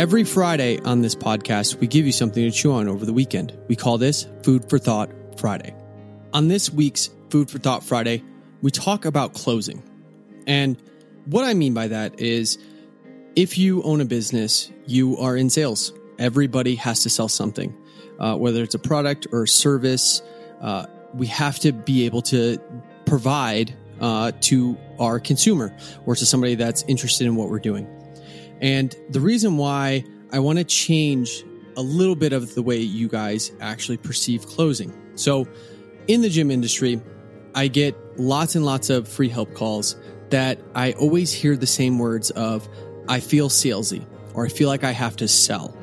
Every Friday on this podcast, we give you something to chew on over the weekend. We call this Food for Thought Friday. On this week's Food for Thought Friday, we talk about closing. And what I mean by that is if you own a business, you are in sales. Everybody has to sell something, uh, whether it's a product or a service. Uh, we have to be able to provide uh, to our consumer or to somebody that's interested in what we're doing. And the reason why I want to change a little bit of the way you guys actually perceive closing. So, in the gym industry, I get lots and lots of free help calls that I always hear the same words of, I feel salesy or I feel like I have to sell.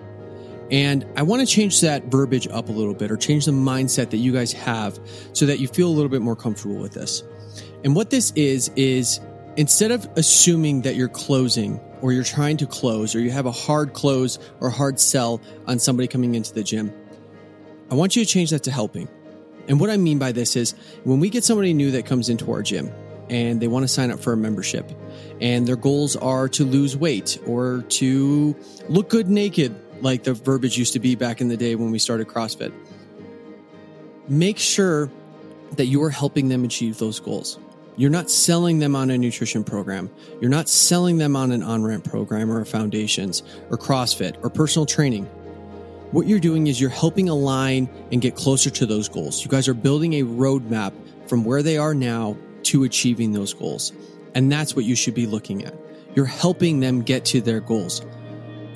And I want to change that verbiage up a little bit or change the mindset that you guys have so that you feel a little bit more comfortable with this. And what this is, is instead of assuming that you're closing or you're trying to close or you have a hard close or hard sell on somebody coming into the gym, I want you to change that to helping. And what I mean by this is when we get somebody new that comes into our gym and they want to sign up for a membership and their goals are to lose weight or to look good naked, like the verbiage used to be back in the day when we started CrossFit, make sure that you are helping them achieve those goals. You're not selling them on a nutrition program. You're not selling them on an on ramp program or a foundations or CrossFit or personal training. What you're doing is you're helping align and get closer to those goals. You guys are building a roadmap from where they are now to achieving those goals. And that's what you should be looking at. You're helping them get to their goals.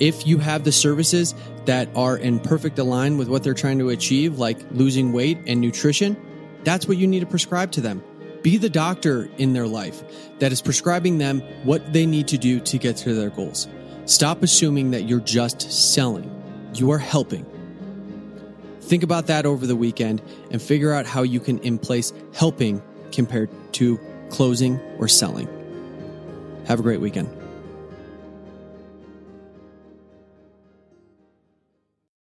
If you have the services that are in perfect align with what they're trying to achieve, like losing weight and nutrition, that's what you need to prescribe to them. Be the doctor in their life that is prescribing them what they need to do to get to their goals. Stop assuming that you're just selling, you are helping. Think about that over the weekend and figure out how you can in place helping compared to closing or selling. Have a great weekend.